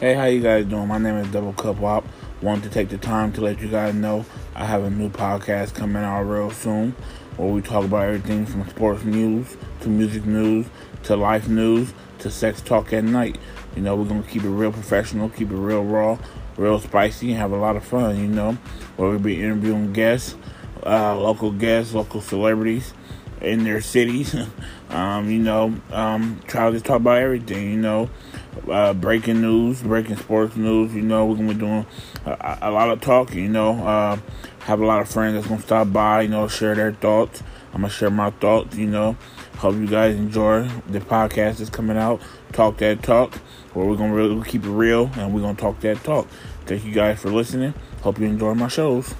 Hey, how you guys doing? My name is Double Cup Wop. Wanted to take the time to let you guys know I have a new podcast coming out real soon where we talk about everything from sports news to music news to life news to sex talk at night. You know, we're gonna keep it real professional, keep it real raw, real spicy, and have a lot of fun. You know, where we'll be interviewing guests, uh, local guests, local celebrities in their cities. um, you know, um, try to talk about everything. You know, uh, breaking news, breaking sports news. You know, we're gonna be doing a, a lot of talking. You know, uh, have a lot of friends that's gonna stop by. You know, share their thoughts. I'm gonna share my thoughts. You know, hope you guys enjoy the podcast that's coming out. Talk that talk, where we're gonna really keep it real and we're gonna talk that talk. Thank you guys for listening. Hope you enjoy my shows.